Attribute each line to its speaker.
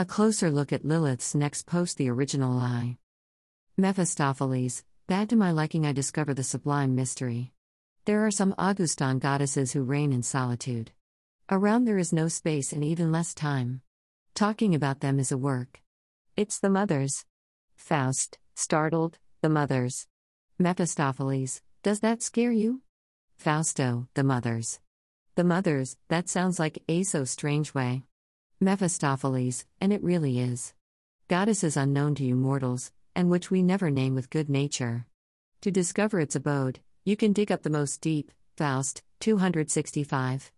Speaker 1: A closer look at Lilith's next post the original lie. Mephistopheles, bad to my liking, I discover the sublime mystery. There are some Augustan goddesses who reign in solitude. Around there is no space and even less time. Talking about them is a work. It's the mothers. Faust, startled, the mothers. Mephistopheles, does that scare you? Fausto, the mothers. The mothers, that sounds like a so strange way. Mephistopheles, and it really is. Goddesses unknown to you mortals, and which we never name with good nature. To discover its abode, you can dig up the most deep, Faust, 265.